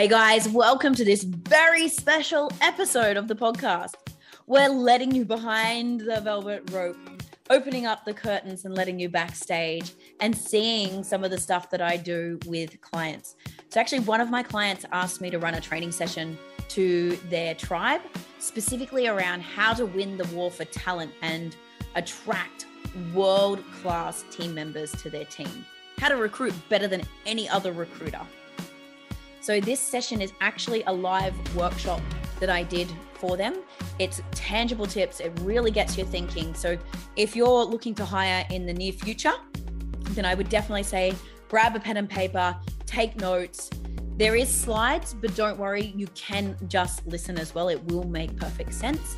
Hey guys, welcome to this very special episode of the podcast. We're letting you behind the velvet rope, opening up the curtains and letting you backstage and seeing some of the stuff that I do with clients. So, actually, one of my clients asked me to run a training session to their tribe, specifically around how to win the war for talent and attract world class team members to their team, how to recruit better than any other recruiter. So, this session is actually a live workshop that I did for them. It's tangible tips, it really gets you thinking. So, if you're looking to hire in the near future, then I would definitely say grab a pen and paper, take notes. There is slides, but don't worry, you can just listen as well. It will make perfect sense.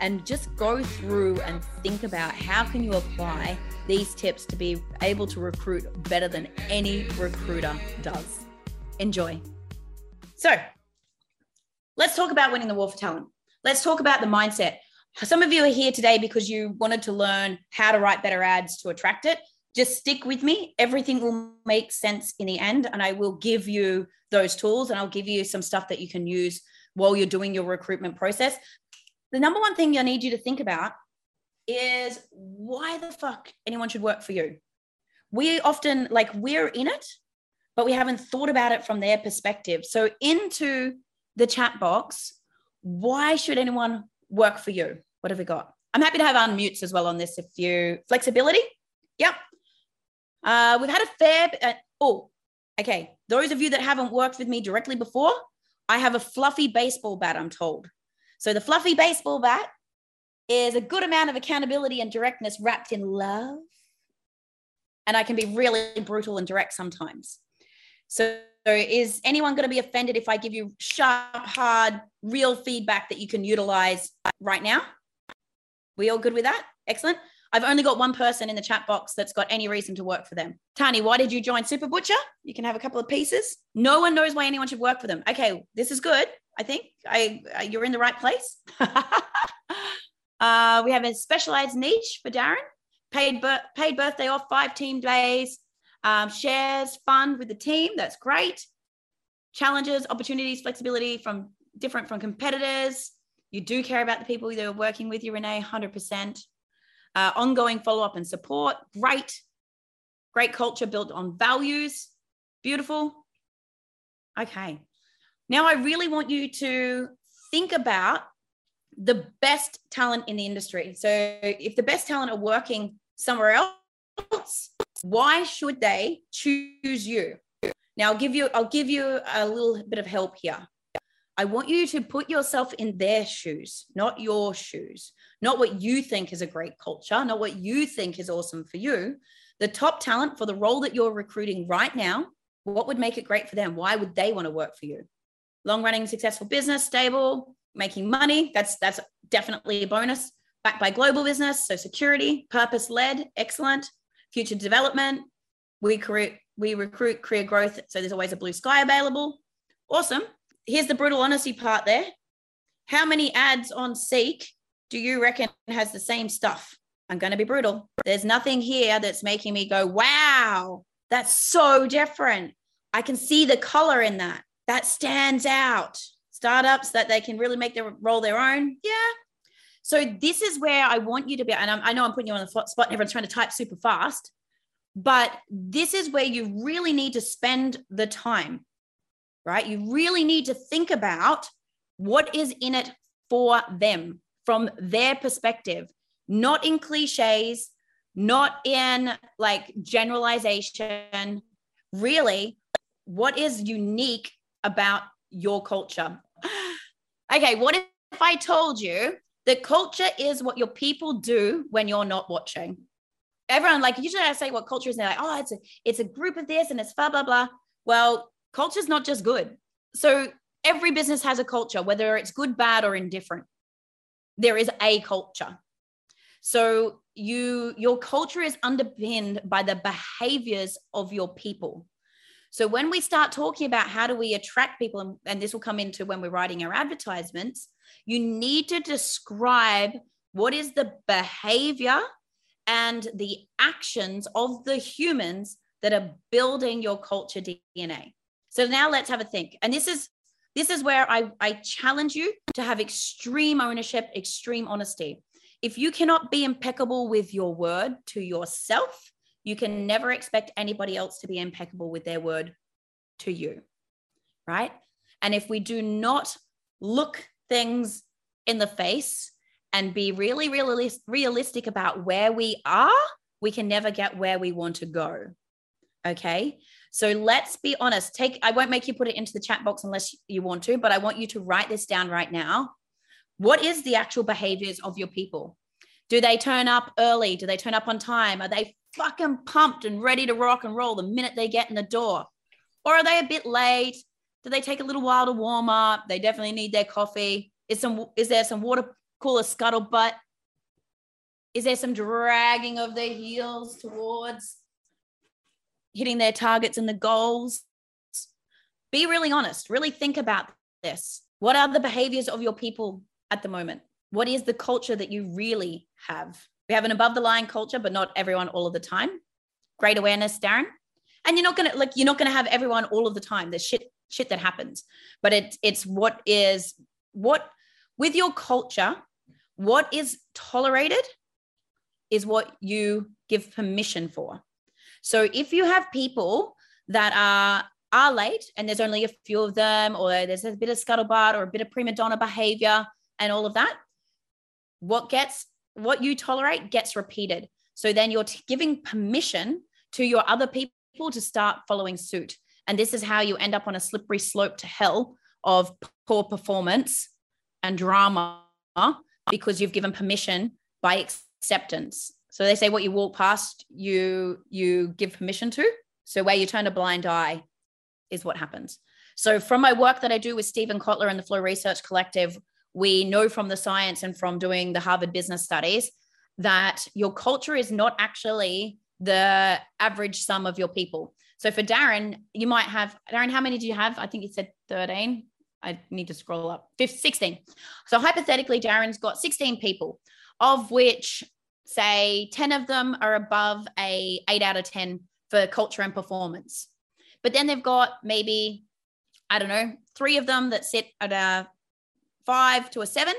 And just go through and think about how can you apply these tips to be able to recruit better than any recruiter does. Enjoy. So let's talk about winning the war for talent. Let's talk about the mindset. Some of you are here today because you wanted to learn how to write better ads to attract it. Just stick with me. Everything will make sense in the end. And I will give you those tools and I'll give you some stuff that you can use while you're doing your recruitment process. The number one thing I need you to think about is why the fuck anyone should work for you. We often like we're in it but we haven't thought about it from their perspective. So, into the chat box, why should anyone work for you? What have we got? I'm happy to have unmutes as well on this if you flexibility. Yep. Uh, we've had a fair. Uh, oh, okay. Those of you that haven't worked with me directly before, I have a fluffy baseball bat, I'm told. So the fluffy baseball bat is a good amount of accountability and directness wrapped in love. And I can be really brutal and direct sometimes. So, is anyone going to be offended if I give you sharp, hard, real feedback that you can utilize right now? We all good with that? Excellent. I've only got one person in the chat box that's got any reason to work for them. Tani, why did you join Super Butcher? You can have a couple of pieces. No one knows why anyone should work for them. Okay, this is good. I think I, I you're in the right place. uh, we have a specialized niche for Darren. Paid, paid birthday off, five team days, um, shares fun with the team. That's great. Challenges, opportunities, flexibility from different from competitors. You do care about the people you're working with you, Renee, 100%. Uh, ongoing follow up and support. Great. Great culture built on values. Beautiful. Okay. Now, I really want you to think about the best talent in the industry. So, if the best talent are working somewhere else, why should they choose you? Now I'll give you I'll give you a little bit of help here. I want you to put yourself in their shoes, not your shoes, not what you think is a great culture, not what you think is awesome for you. The top talent for the role that you're recruiting right now, what would make it great for them? Why would they want to work for you? Long running, successful business, stable, making money. That's that's definitely a bonus. Backed by global business, so security, purpose led, excellent future development. We create, we recruit career growth. So there's always a blue sky available. Awesome. Here's the brutal honesty part there. How many ads on Seek do you reckon has the same stuff? I'm going to be brutal. There's nothing here that's making me go, wow, that's so different. I can see the color in that. That stands out. Startups that they can really make their role their own. Yeah, so this is where I want you to be. And I'm, i know I'm putting you on the spot and everyone's trying to type super fast, but this is where you really need to spend the time, right? You really need to think about what is in it for them from their perspective, not in cliches, not in like generalization. Really, what is unique about your culture? Okay, what if I told you the culture is what your people do when you're not watching. Everyone, like usually I say what culture is, and they're like, oh, it's a it's a group of this and it's blah, blah, blah. Well, culture is not just good. So every business has a culture, whether it's good, bad, or indifferent. There is a culture. So you your culture is underpinned by the behaviors of your people. So when we start talking about how do we attract people, and, and this will come into when we're writing our advertisements, you need to describe what is the behavior and the actions of the humans that are building your culture DNA. So now let's have a think. And this is this is where I, I challenge you to have extreme ownership, extreme honesty. If you cannot be impeccable with your word to yourself, you can never expect anybody else to be impeccable with their word to you. Right. And if we do not look things in the face and be really, really realistic about where we are, we can never get where we want to go. Okay. So let's be honest. Take, I won't make you put it into the chat box unless you want to, but I want you to write this down right now. What is the actual behaviors of your people? Do they turn up early? Do they turn up on time? Are they fucking pumped and ready to rock and roll the minute they get in the door? Or are they a bit late? Do they take a little while to warm up? They definitely need their coffee. Is some is there some water cooler scuttlebutt? Is there some dragging of their heels towards hitting their targets and the goals. Be really honest, really think about this. What are the behaviors of your people at the moment? What is the culture that you really have? We have an above the line culture, but not everyone all of the time. Great awareness, Darren. And you're not gonna like you're not gonna have everyone all of the time. There's shit shit that happens, but it's it's what is what with your culture. What is tolerated is what you give permission for. So if you have people that are are late and there's only a few of them, or there's a bit of scuttlebutt or a bit of prima donna behavior and all of that, what gets what you tolerate gets repeated. So then you're t- giving permission to your other people to start following suit. And this is how you end up on a slippery slope to hell of poor performance and drama because you've given permission by acceptance. So they say what you walk past, you you give permission to. So where you turn a blind eye is what happens. So from my work that I do with Steven Kotler and the Flow Research Collective, we know from the science and from doing the Harvard Business Studies that your culture is not actually the average sum of your people. So for Darren, you might have Darren, how many do you have? I think you said 13. I need to scroll up. 15, 16. So hypothetically, Darren's got 16 people, of which say 10 of them are above a 8 out of 10 for culture and performance but then they've got maybe i don't know three of them that sit at a 5 to a 7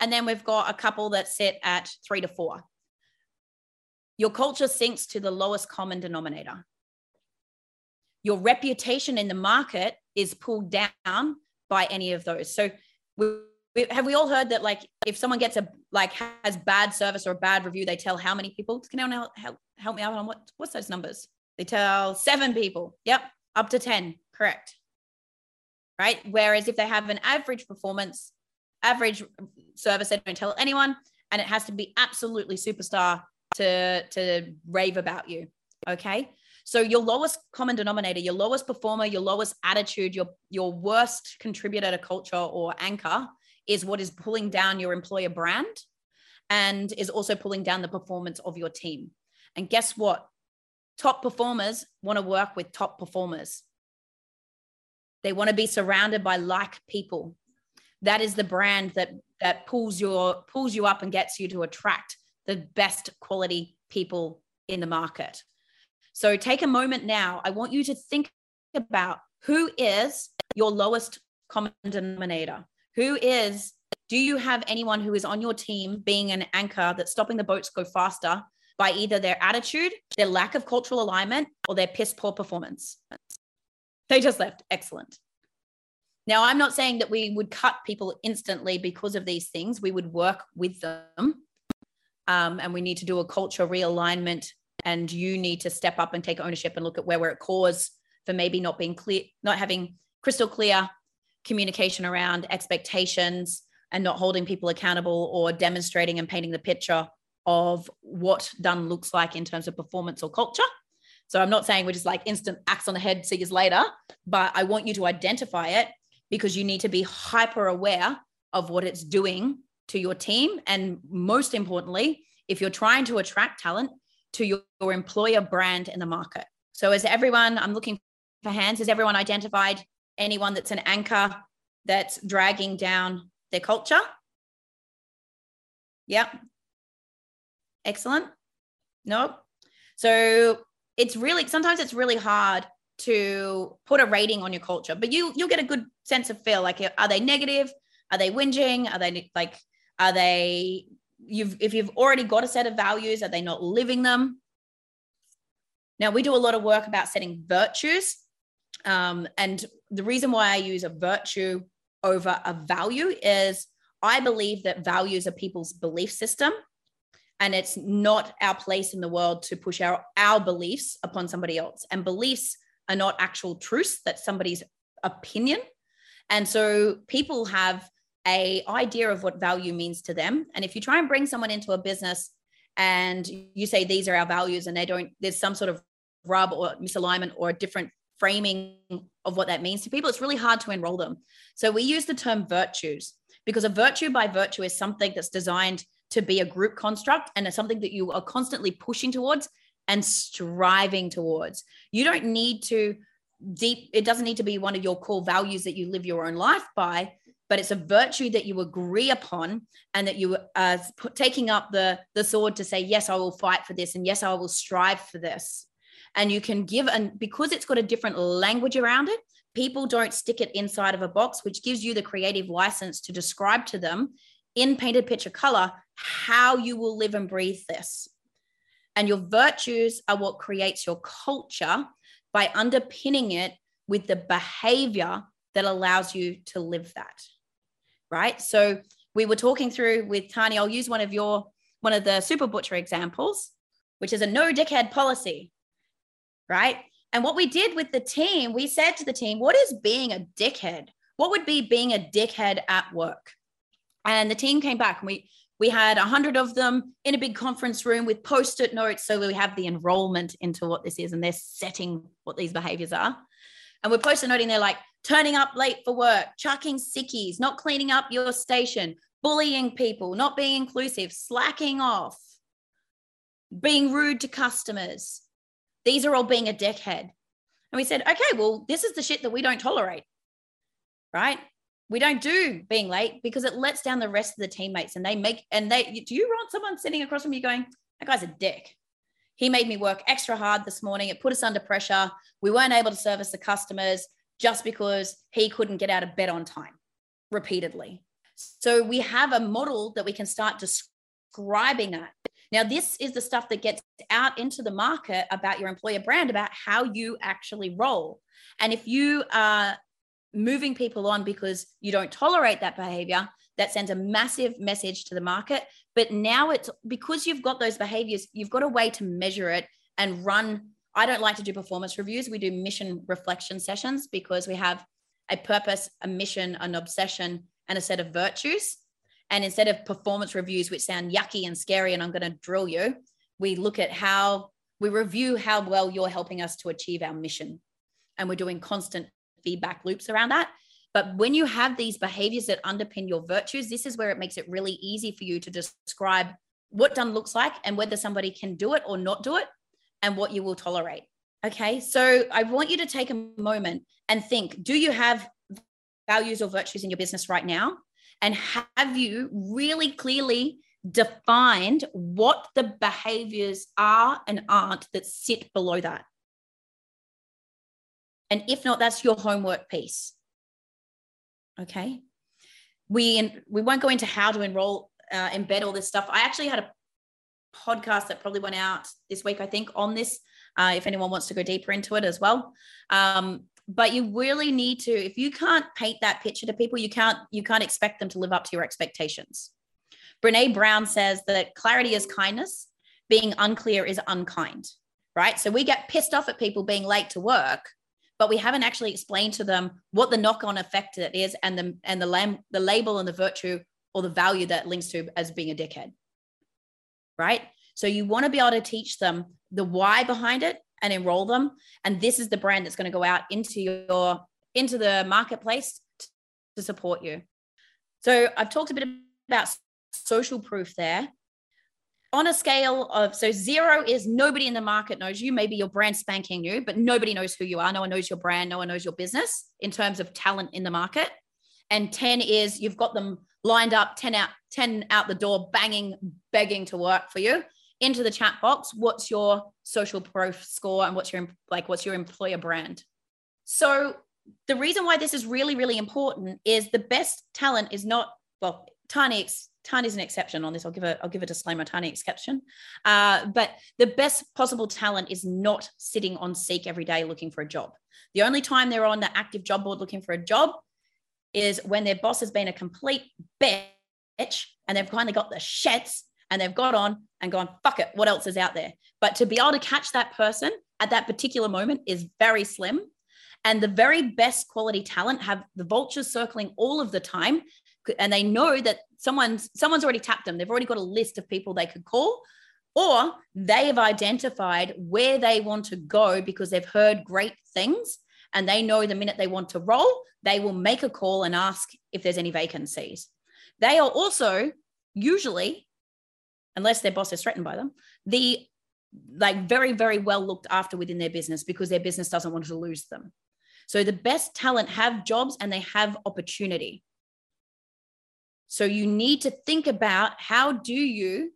and then we've got a couple that sit at 3 to 4 your culture sinks to the lowest common denominator. Your reputation in the market is pulled down by any of those. So we have we all heard that like if someone gets a like has bad service or a bad review they tell how many people? Can anyone help, help me out on what what's those numbers? They tell seven people. Yep up to 10 correct. Right? Whereas if they have an average performance average service they don't tell anyone and it has to be absolutely superstar to to rave about you okay so your lowest common denominator your lowest performer your lowest attitude your your worst contributor to culture or anchor is what is pulling down your employer brand and is also pulling down the performance of your team. And guess what? Top performers want to work with top performers. They want to be surrounded by like people. That is the brand that that pulls your pulls you up and gets you to attract the best quality people in the market. So take a moment now. I want you to think about who is your lowest common denominator. Who is, do you have anyone who is on your team being an anchor that's stopping the boats go faster by either their attitude, their lack of cultural alignment, or their piss poor performance? They just left. Excellent. Now, I'm not saying that we would cut people instantly because of these things. We would work with them. Um, and we need to do a culture realignment. And you need to step up and take ownership and look at where we're at cause for maybe not being clear, not having crystal clear communication around expectations and not holding people accountable or demonstrating and painting the picture of what done looks like in terms of performance or culture. So I'm not saying we're just like instant axe on the head, see you later, but I want you to identify it because you need to be hyper aware of what it's doing to your team. And most importantly, if you're trying to attract talent to your, your employer brand in the market. So, is everyone, I'm looking for hands, has everyone identified anyone that's an anchor that's dragging down their culture. Yep. Excellent. Nope. So it's really, sometimes it's really hard to put a rating on your culture, but you you'll get a good sense of feel. Like, are they negative? Are they whinging? Are they like? Are they? You've if you've already got a set of values, are they not living them? Now we do a lot of work about setting virtues, um, and the reason why I use a virtue over a value is I believe that values are people's belief system and it's not our place in the world to push our our beliefs upon somebody else and beliefs are not actual truths that's somebody's opinion. And so people have a idea of what value means to them. And if you try and bring someone into a business and you say these are our values and they don't there's some sort of rub or misalignment or a different framing of what that means to people it's really hard to enroll them. So we use the term virtues because a virtue by virtue is something that's designed to be a group construct and it's something that you are constantly pushing towards and striving towards. You don't need to deep, it doesn't need to be one of your core values that you live your own life by, but it's a virtue that you agree upon and that you uh, are taking up the, the sword to say, yes, I will fight for this and yes, I will strive for this. And you can give, and because it's got a different language around it, people don't stick it inside of a box, which gives you the creative license to describe to them in painted picture color how you will live and breathe this. And your virtues are what creates your culture by underpinning it with the behavior that allows you to live that. Right. So we were talking through with Tani, I'll use one of your, one of the super butcher examples, which is a no dickhead policy. Right. And what we did with the team, we said to the team, what is being a dickhead? What would be being a dickhead at work? And the team came back and we we had a hundred of them in a big conference room with post-it notes. So we have the enrollment into what this is, and they're setting what these behaviors are. And we're post-it noting they're like turning up late for work, chucking sickies, not cleaning up your station, bullying people, not being inclusive, slacking off, being rude to customers. These are all being a dickhead. And we said, okay, well, this is the shit that we don't tolerate. Right we don't do being late because it lets down the rest of the teammates and they make and they do you want someone sitting across from you going that guy's a dick. He made me work extra hard this morning. It put us under pressure. We weren't able to service the customers just because he couldn't get out of bed on time repeatedly. So we have a model that we can start describing that. Now this is the stuff that gets out into the market about your employer brand about how you actually roll. And if you are moving people on because you don't tolerate that behavior that sends a massive message to the market. But now it's because you've got those behaviors you've got a way to measure it and run. I don't like to do performance reviews. We do mission reflection sessions because we have a purpose a mission an obsession and a set of virtues. And instead of performance reviews which sound yucky and scary and i'm going to drill you we look at how we review how well you're helping us to achieve our mission. And we're doing constant feedback loops around that. But when you have these behaviors that underpin your virtues, this is where it makes it really easy for you to describe what done looks like and whether somebody can do it or not do it and what you will tolerate. Okay. So I want you to take a moment and think do you have values or virtues in your business right now? And have you really clearly defined what the behaviors are and aren't that sit below that? And if not, that's your homework piece. Okay. We, we won't go into how to enroll, uh, embed all this stuff. I actually had a podcast that probably went out this week, I think, on this, uh, if anyone wants to go deeper into it as well. Um, but you really need to, if you can't paint that picture to people, you can't, you can't expect them to live up to your expectations. Brene Brown says that clarity is kindness, being unclear is unkind, right? So we get pissed off at people being late to work but we haven't actually explained to them what the knock-on effect it is and the and the lam- the label and the virtue or the value that links to as being a dickhead right? So you want to be able to teach them the why behind it and enroll them. And this is the brand that's going to go out into your into the marketplace to support you. So i've talked a bit about social proof there on a scale of so zero is nobody in the market knows you. Maybe your brand spanking new but nobody knows who you are. No one knows your brand. No one knows your business in terms of talent in the market. And 10 is you've got them lined up 10 out 10 out the door banging begging to work for you. Into the chat box what's your social proof score and what's your like what's your employer brand. So the reason why this is really really important is the best talent is not well Tani is an exception on this. I'll give a I'll give a disclaimer, tiny exception. Uh, but the best possible talent is not sitting on Seek every day looking for a job. The only time they're on the active job board looking for a job is when their boss has been a complete bitch and they've finally got the shits and they've got on and gone, fuck it, what else is out there? But to be able to catch that person at that particular moment is very slim. And the very best quality talent have the vultures circling all of the time. And they know that someone's someone's already tapped them. They've already got a list of people they could call, or they have identified where they want to go because they've heard great things and they know the minute they want to roll, they will make a call and ask if there's any vacancies. They are also usually, unless their boss is threatened by them, the like very, very well looked after within their business because their business doesn't want to lose them. So the best talent have jobs and they have opportunity. So you need to think about how do you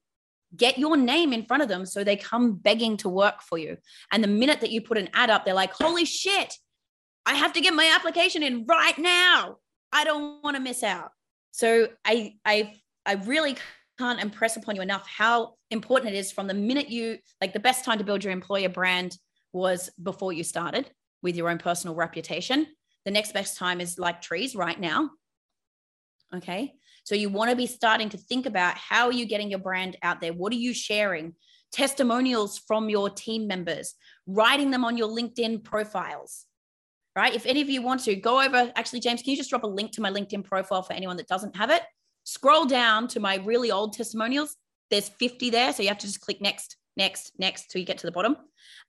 get your name in front of them so they come begging to work for you. And the minute that you put an ad up, they're like, holy shit, I have to get my application in right now. I don't want to miss out. So I I I really can't impress upon you enough how important it is from the minute you like the best time to build your employer brand was before you started with your own personal reputation. The next best time is like trees right now. Okay. So you want to be starting to think about how are you getting your brand out there? What are you sharing? Testimonials from your team members, writing them on your LinkedIn profiles, right? If any of you want to go over, actually, James, can you just drop a link to my LinkedIn profile for anyone that doesn't have it? Scroll down to my really old testimonials. There's 50 there. So you have to just click next, next, next till you get to the bottom.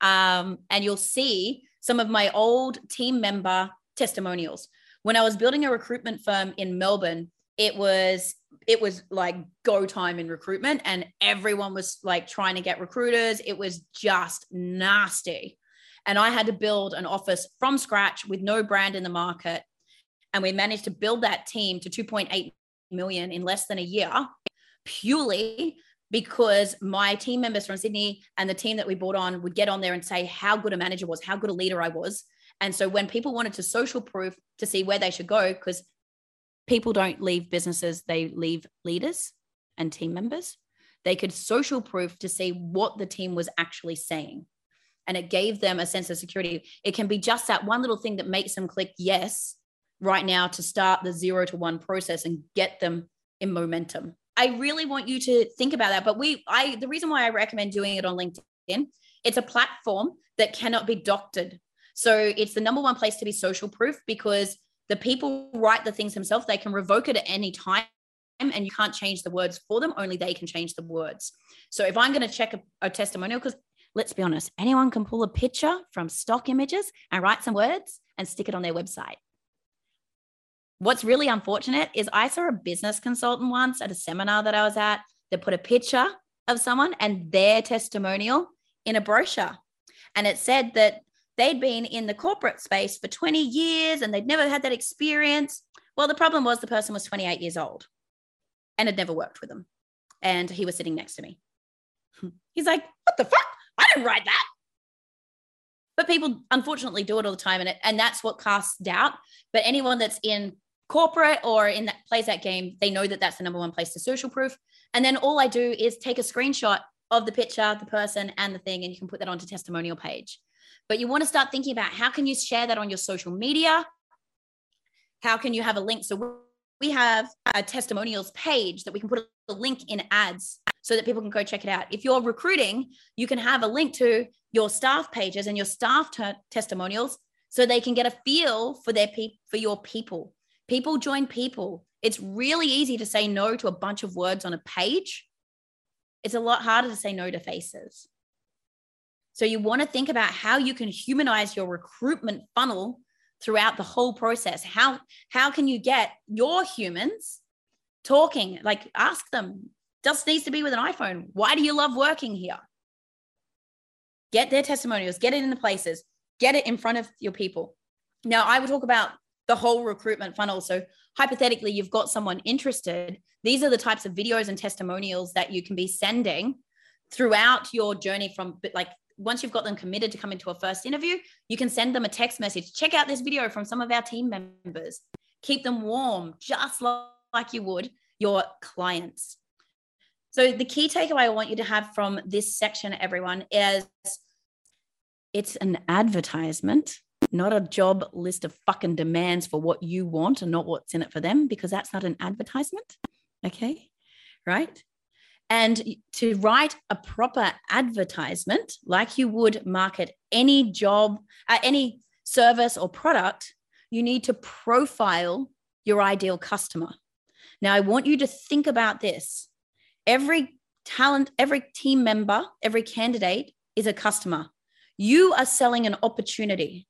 Um, and you'll see some of my old team member testimonials. When I was building a recruitment firm in Melbourne, it was it was like go time in recruitment and everyone was like trying to get recruiters. It was just nasty. And i had to build an office from scratch with no brand in the market. And we managed to build that team to 2.8 million in less than a year purely because my team members from Sydney and the team that we brought on would get on there and say how good a manager was, how good a leader I was. And so when people wanted to social proof to see where they should go, because people don't leave businesses, they leave leaders and team members. They could social proof to see what the team was actually saying. And it gave them a sense of security. It can be just that one little thing that makes them click yes right now to start the zero to one process and get them in momentum. I really want you to think about that. But we, I, the reason why I recommend doing it on LinkedIn, it's a platform that cannot be doctored. So it's the number one place to be social proof because the people write the things themselves. They can revoke it at any time and you can't change the words for them. Only they can change the words. So if I'm going to check a, a testimonial, because let's be honest, anyone can pull a picture from stock images and write some words and stick it on their website. What's really unfortunate is I saw a business consultant once at a seminar that I was at that put a picture of someone and their testimonial in a brochure. And it said that they'd been in the corporate space for 20 years and they'd never had that experience. Well, the problem was the person was 28 years old and had never worked with them. And he was sitting next to me. He's like, What the fuck? I didn't write that. But people unfortunately do it all the time. And, it, and that's what casts doubt. But anyone that's in corporate or in that plays that game, they know that that's the number one place to social proof. And then all I do is take a screenshot of the picture, the person, and the thing, and you can put that onto testimonial page. But you want to start thinking about how can you share that on your social media? How can you have a link? So we have a testimonials page that we can put a link in ads so that people can go check it out. If you're recruiting, you can have a link to your staff pages and your staff testimonials so they can get a feel for their pe- for your people. People join people. It's really easy to say no to a bunch of words on a page. It's a lot harder to say no to faces. So you want to think about how you can humanize your recruitment funnel throughout the whole process. How how can you get your humans talking? Like ask them, just needs to be with an iPhone. Why do you love working here? Get their testimonials, get it in the places, get it in front of your people. Now, I would talk about the whole recruitment funnel. So, hypothetically, you've got someone interested. These are the types of videos and testimonials that you can be sending throughout your journey from like once you've got them committed to come into a first interview, you can send them a text message. Check out this video from some of our team members. Keep them warm, just like you would your clients. So, the key takeaway I want you to have from this section, everyone, is it's an advertisement, not a job list of fucking demands for what you want and not what's in it for them, because that's not an advertisement. Okay. Right. And to write a proper advertisement, like you would market any job, uh, any service or product, you need to profile your ideal customer. Now, I want you to think about this. Every talent, every team member, every candidate is a customer. You are selling an opportunity.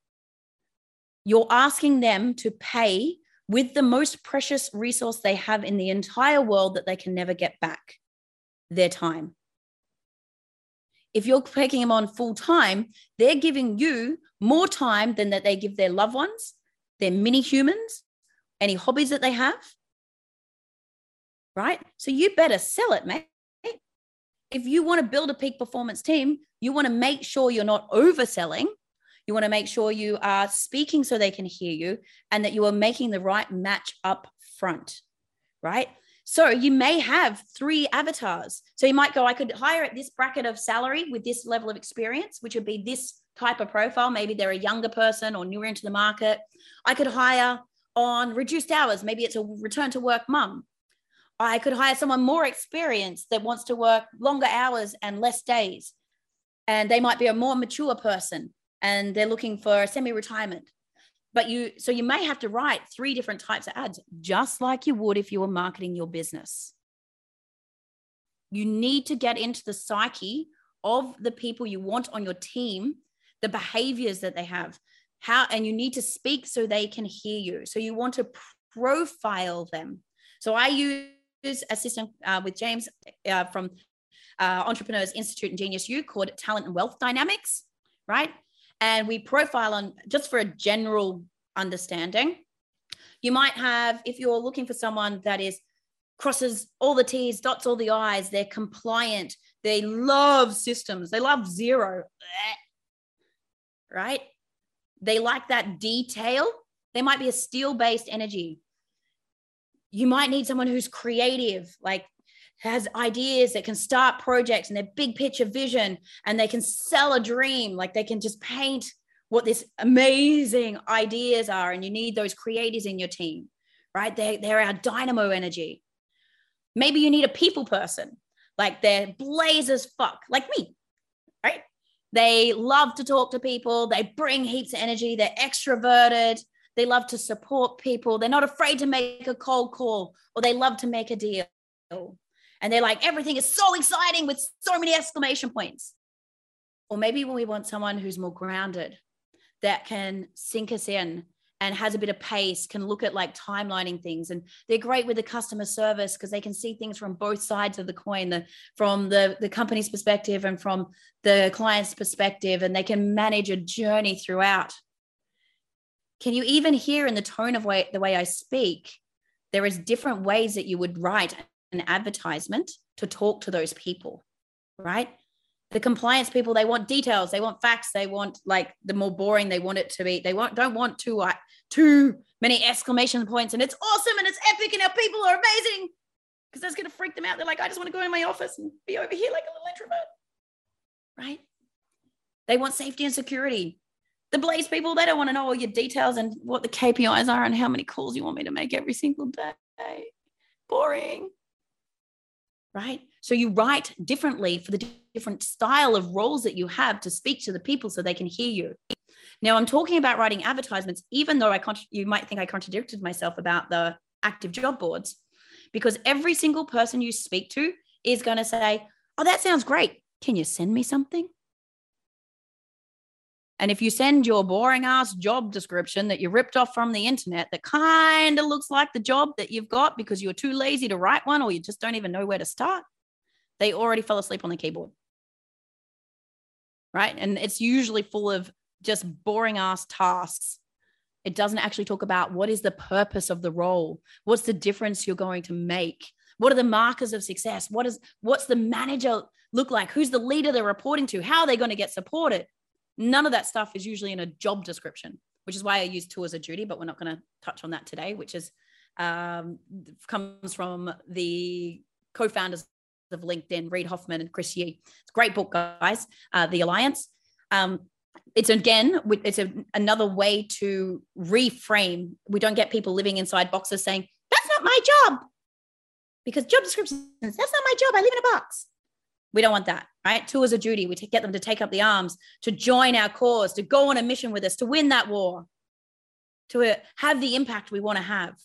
You're asking them to pay with the most precious resource they have in the entire world that they can never get back their time. If you're taking them on full time, they're giving you more time than that they give their loved ones, their mini humans, any hobbies that they have right? So you better sell it, mate. If you want to build a peak performance team, you want to make sure you're not overselling. You want to make sure you are speaking so they can hear you and that you are making the right match up front, right? So you may have three avatars. So you might go, I could hire at this bracket of salary with this level of experience, which would be this type of profile. Maybe they're a younger person or newer into the market. I could hire on reduced hours. Maybe it's a return to work mum. I could hire someone more experienced that wants to work longer hours and less days. And they might be a more mature person and they're looking for semi retirement. But you, so you may have to write three different types of ads, just like you would if you were marketing your business. You need to get into the psyche of the people you want on your team, the behaviors that they have, how, and you need to speak so they can hear you. So you want to profile them. So I use assistant uh, with James uh, from uh, Entrepreneurs Institute and Genius U called Talent and Wealth Dynamics, right? And we profile on just for a general understanding. You might have, if you're looking for someone that is crosses all the T's, dots all the I's, they're compliant, they love systems, they love zero, right? They like that detail. They might be a steel based energy you might need someone who's creative, like has ideas that can start projects and their big picture vision and they can sell a dream, like they can just paint what this amazing ideas are. And you need those creators in your team, right? They, they're our dynamo energy. Maybe you need a people person, like they're blazers fuck, like me, right? They love to talk to people. They bring heaps of energy. They're extroverted. They love to support people. They're not afraid to make a cold call or they love to make a deal. And they're like, everything is so exciting with so many exclamation points. Or maybe when we want someone who's more grounded, that can sink us in and has a bit of pace, can look at like timelining things. And they're great with the customer service because they can see things from both sides of the coin, the, from the, the company's perspective and from the client's perspective, and they can manage a journey throughout. Can you even hear in the tone of way, the way I speak? There is different ways that you would write an advertisement to talk to those people, right? The compliance people, they want details, they want facts, they want like the more boring they want it to be. They want don't want too like too many exclamation points and it's awesome and it's epic and our people are amazing because that's going to freak them out. They're like, I just want to go in my office and be over here like a little introvert, right? They want safety and security the Blaze people, they don't want to know all your details and what the KPIs are and how many calls you want me to make every single day. Boring. Right? So you write differently for the different style of roles that you have to speak to the people so they can hear you. Now, I'm talking about writing advertisements, even though I con- you might think I contradicted myself about the active job boards, because every single person you speak to is going to say, Oh, that sounds great. Can you send me something? And if you send your boring ass job description that you ripped off from the internet that kind of looks like the job that you've got because you're too lazy to write one or you just don't even know where to start, they already fell asleep on the keyboard. Right. And it's usually full of just boring ass tasks. It doesn't actually talk about what is the purpose of the role? What's the difference you're going to make? What are the markers of success? What is what's the manager look like? Who's the leader they're reporting to? How are they going to get supported? None of that stuff is usually in a job description, which is why I use tours of duty, but we're not going to touch on that today, which is um, comes from the co-founders of LinkedIn, Reid Hoffman and Chris Yeh. It's a great book, guys. Uh, the Alliance. Um, it's again, it's a, another way to reframe. We don't get people living inside boxes saying, "That's not my job," because job descriptions. That's not my job. I live in a box. We don't want that, right? Tours of duty. We get them to take up the arms, to join our cause, to go on a mission with us, to win that war, to uh, have the impact we want to have.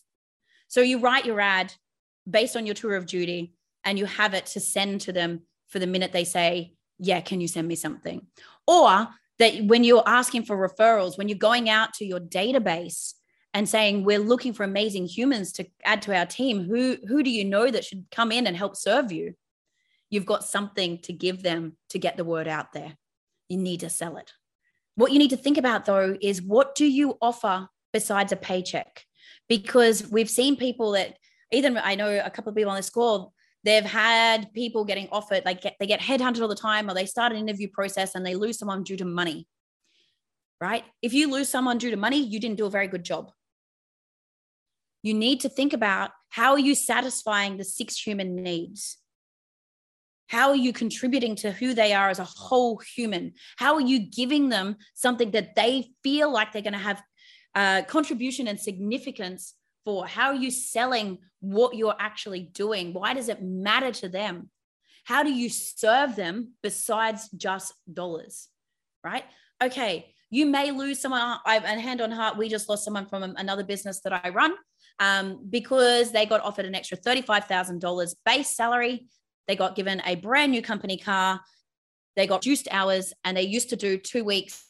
So you write your ad based on your tour of duty and you have it to send to them for the minute they say, Yeah, can you send me something? Or that when you're asking for referrals, when you're going out to your database and saying, We're looking for amazing humans to add to our team, who, who do you know that should come in and help serve you? You've got something to give them to get the word out there. You need to sell it. What you need to think about though is what do you offer besides a paycheck? Because we've seen people that even I know a couple of people on this call, they've had people getting offered, like get, they get headhunted all the time, or they start an interview process and they lose someone due to money. Right? If you lose someone due to money, you didn't do a very good job. You need to think about how are you satisfying the six human needs? How are you contributing to who they are as a whole human? How are you giving them something that they feel like they're going to have uh, contribution and significance for? How are you selling what you're actually doing? Why does it matter to them? How do you serve them besides just dollars? Right? Okay, you may lose someone. I've and hand on heart, we just lost someone from another business that I run um, because they got offered an extra $35,000 base salary. They got given a brand new company car. They got reduced hours and they used to do two weeks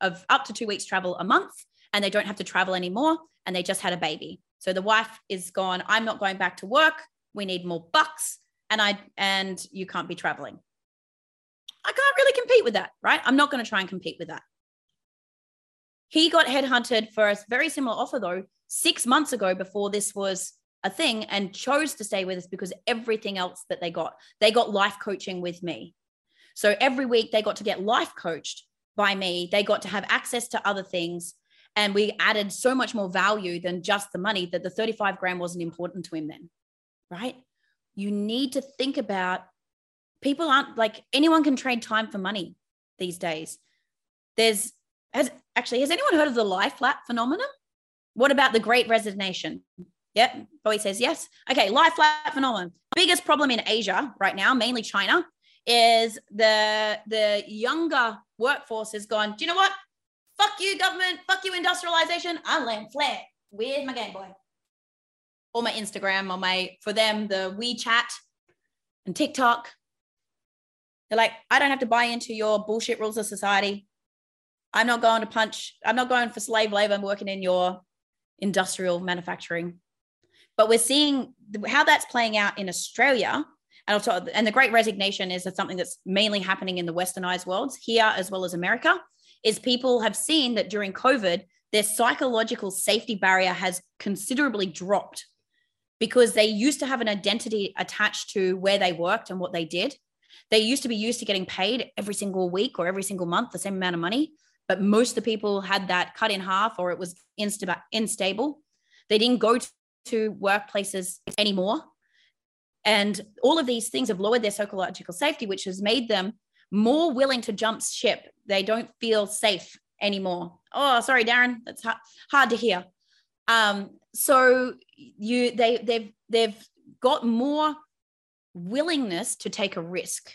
of up to two weeks travel a month and they don't have to travel anymore and they just had a baby. So the wife is gone, I'm not going back to work. We need more bucks and I and you can't be traveling. I can't really compete with that, right? I'm not going to try and compete with that. He got headhunted for a very similar offer though 6 months ago before this was a thing and chose to stay with us because everything else that they got, they got life coaching with me. So every week they got to get life coached by me. They got to have access to other things. And we added so much more value than just the money that the 35 grand wasn't important to him then. Right. You need to think about people aren't like anyone can trade time for money these days. There's has actually has anyone heard of the life flat phenomenon? What about the great resignation? Yep. Bowie says yes. Okay. Life flat phenomenon. Biggest problem in Asia right now, mainly China, is the the younger workforce has gone, do you know what? Fuck you, government. Fuck you, industrialization. I'm laying flat. Where's my Game Boy? Or my Instagram or my, for them, the WeChat and TikTok. They're like, I don't have to buy into your bullshit rules of society. I'm not going to punch, I'm not going for slave labor. I'm working in your industrial manufacturing but we're seeing how that's playing out in Australia. And, also, and the great resignation is something that's mainly happening in the westernized worlds here as well as America, is people have seen that during COVID, their psychological safety barrier has considerably dropped because they used to have an identity attached to where they worked and what they did. They used to be used to getting paid every single week or every single month the same amount of money, but most of the people had that cut in half or it was insta- unstable. They didn't go to workplaces anymore. And all of these things have lowered their psychological safety, which has made them more willing to jump ship. They don't feel safe anymore. Oh, sorry, Darren, that's hard to hear. Um, so you they they've they've got more willingness to take a risk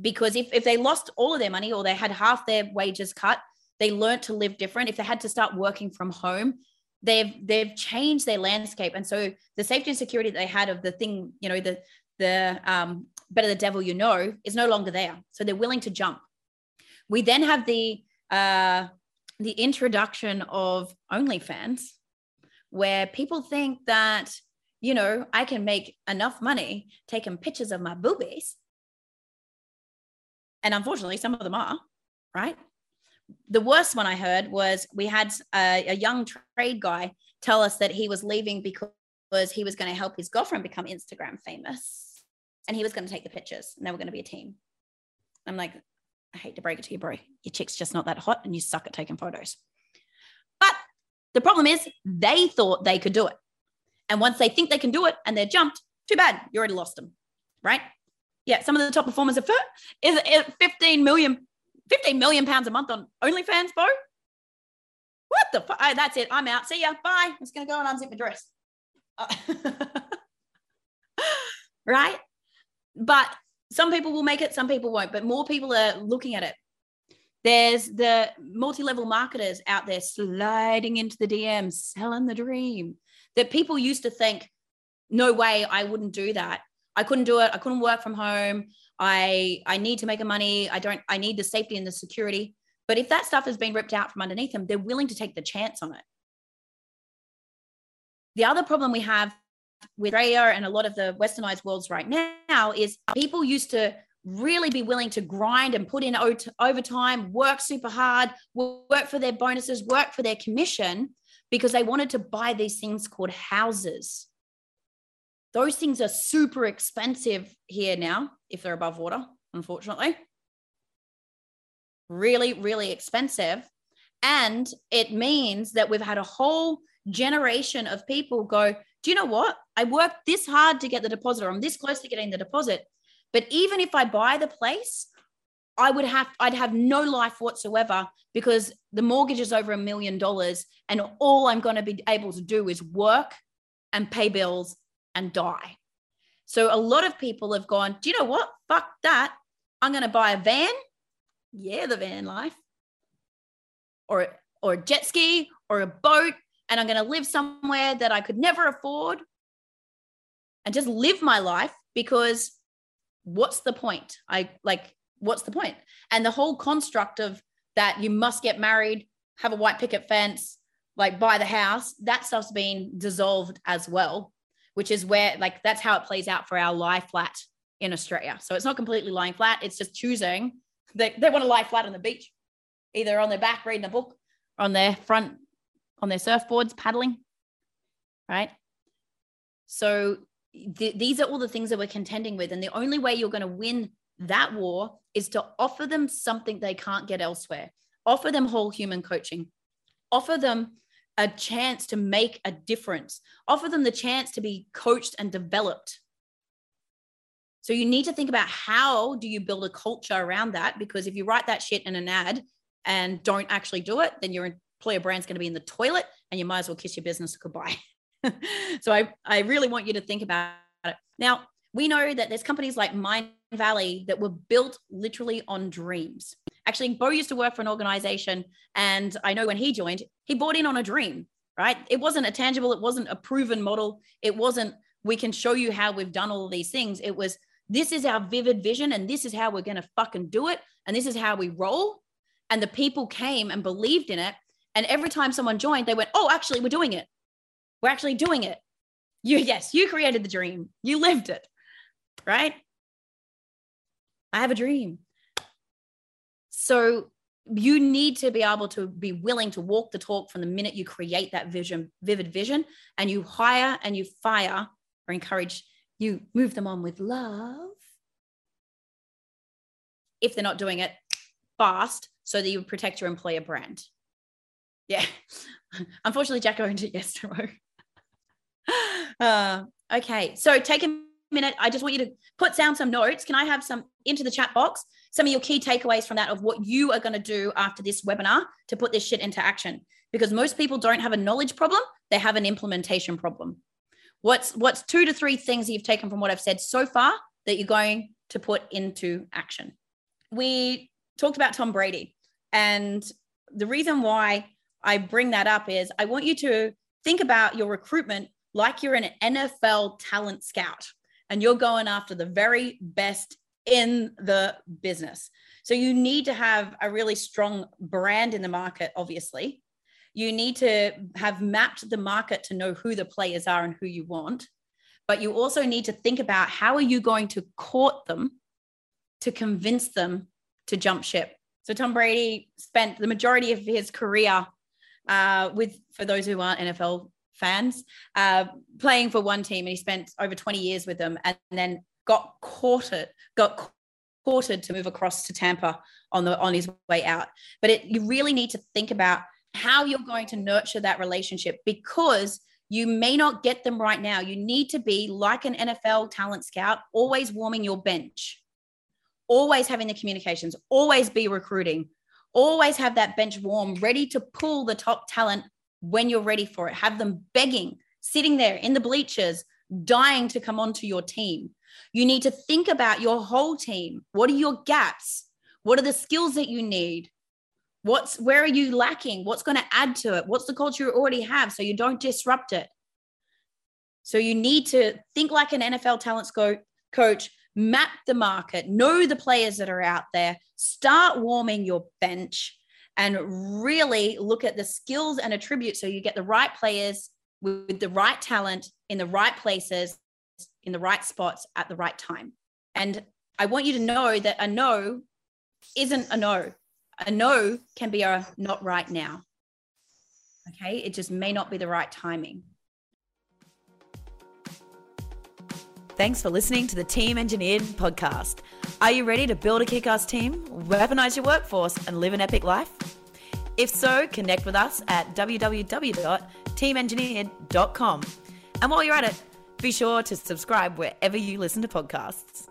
because if, if they lost all of their money or they had half their wages cut they learned to live different if they had to start working from home they've they've changed their landscape. And so the safety and security that they had of the thing you know the the um, better the devil you know is no longer there. So they're willing to jump. We then have the uh, the introduction of OnlyFans, where people think that you know I can make enough money taking pictures of my boobies, and unfortunately, some of them are right the worst one I heard was we had a, a young trade guy tell us that he was leaving because he was going to help his girlfriend become Instagram famous. and he was going to take the pictures and they were going to be a team. I'm like, I hate to break it to you, bro. Your chick's just not that hot and you suck at taking photos. But the problem is they thought they could do it. And once they think they can do it and they're jumped, too bad, you already lost them, right? Yeah, some of the top performers are is, is 15 million, 15 million pounds a month on OnlyFans, bro. What the fuck? Oh, that's it. I'm out. See ya. Bye. I'm just gonna go and unzip my dress. Uh, right? But some people will make it, some people won't, but more people are looking at it. There's the multi level marketers out there sliding into the DMs, selling the dream that people used to think, no way, I wouldn't do that. I couldn't do it. I couldn't work from home. I I need to make a money. I don't. I need the safety and the security. But if that stuff has been ripped out from underneath them, they're willing to take the chance on it. The other problem we have with Australia and a lot of the westernized worlds right now is people used to really be willing to grind and put in overtime, work super hard, work for their bonuses, work for their commission because they wanted to buy these things called houses. Those things are super expensive here now if they're above water, unfortunately. Really, really expensive. And it means that we've had a whole generation of people go, Do you know what? I worked this hard to get the deposit, or I'm this close to getting the deposit. But even if I buy the place, I would have I'd have no life whatsoever because the mortgage is over a million dollars and all I'm going to be able to do is work and pay bills and die. So a lot of people have gone, do you know what? Fuck that. I'm going to buy a van. Yeah, the van life. Or or a jet ski or a boat and I'm going to live somewhere that I could never afford and just live my life because what's the point? I like what's the point? And the whole construct of that you must get married, have a white picket fence, like buy the house, that stuff's been dissolved as well, which is where like that's how it plays out for our lie flat in Australia. So it's not completely lying flat, it's just choosing they, they want to lie flat on the beach, either on their back reading a book, on their front on their surfboards paddling, right? So th- these are all the things that we're contending with. And the only way you're going to win that war is to offer them something they can't get elsewhere. Offer them whole human coaching. Offer them a chance to make a difference. Offer them the chance to be coached and developed. So you need to think about how do you build a culture around that because if you write that shit in an ad and don't actually do it, then your employer brand's going to be in the toilet and you might as well kiss your business goodbye. so I, I really want you to think about it. Now, we know that there's companies like Mind Valley that were built literally on dreams. Actually, Bo used to work for an organization, and I know when he joined, he bought in on a dream, right? It wasn't a tangible, it wasn't a proven model. It wasn't, we can show you how we've done all these things. It was, this is our vivid vision, and this is how we're to fucking do it. And this is how we roll. And the people came and believed in it. And every time someone joined, they went, oh, actually, we're doing it. We're actually doing it. You, yes, you created the dream. You lived it, right? I have a dream. So you need to be able to be willing to walk the talk from the minute you create that vision, vivid vision, and you hire and you fire or encourage, you move them on with love. If they're not doing it fast, so that you protect your employer brand. Yeah. Unfortunately, Jack owned it yesterday. uh, okay. So take a minute. I just want you to put down some notes. Can I have some into the chat box? Some of your key takeaways from that of what you are going to do after this webinar to put this shit into action. Because most people don't have a knowledge problem, they have an implementation problem. What's what's two to three things you've taken from what I've said so far that you're going to put into action? We talked about Tom Brady. And the reason why I bring that up is I want you to think about your recruitment like you're an NFL talent scout and you're going after the very best in the business. So you need to have a really strong brand in the market, obviously. You need to have mapped the market to know who the players are and who you want. But you also need to think about how are you going to court them to convince them to jump ship. So Tom Brady spent the majority of his career uh, with, for those who aren't NFL fans, uh, playing for one team, and he spent over 20 years with them. And then got courted, got courted to move across to Tampa on the on his way out. But it, you really need to think about how you're going to nurture that relationship because you may not get them right now. You need to be like an NFL talent scout, always warming your bench, always having the communications, always be recruiting, always have that bench warm, ready to pull the top talent when you're ready for it. Have them begging, sitting there in the bleachers, dying to come onto your team. You need to think about your whole team. What are your gaps? What are the skills that you need? What's where are you lacking? What's going to add to it? What's the culture you already have so you don't disrupt it? So you need to think like an NFL talent scope coach, map the market, know the players that are out there, start warming your bench and really look at the skills and attributes so you get the right players with the right talent in the right places, in the right spots at the right time. And I want you to know that a no isn't a no. A no can be a not right now. Okay. It just may not be the right timing. Thanks for listening to the Team Engineered podcast. Are you ready to build a kick ass team, weaponize your workforce, and live an epic life? If so, connect with us at www.teamengineered.com. And while you're at it, be sure to subscribe wherever you listen to podcasts.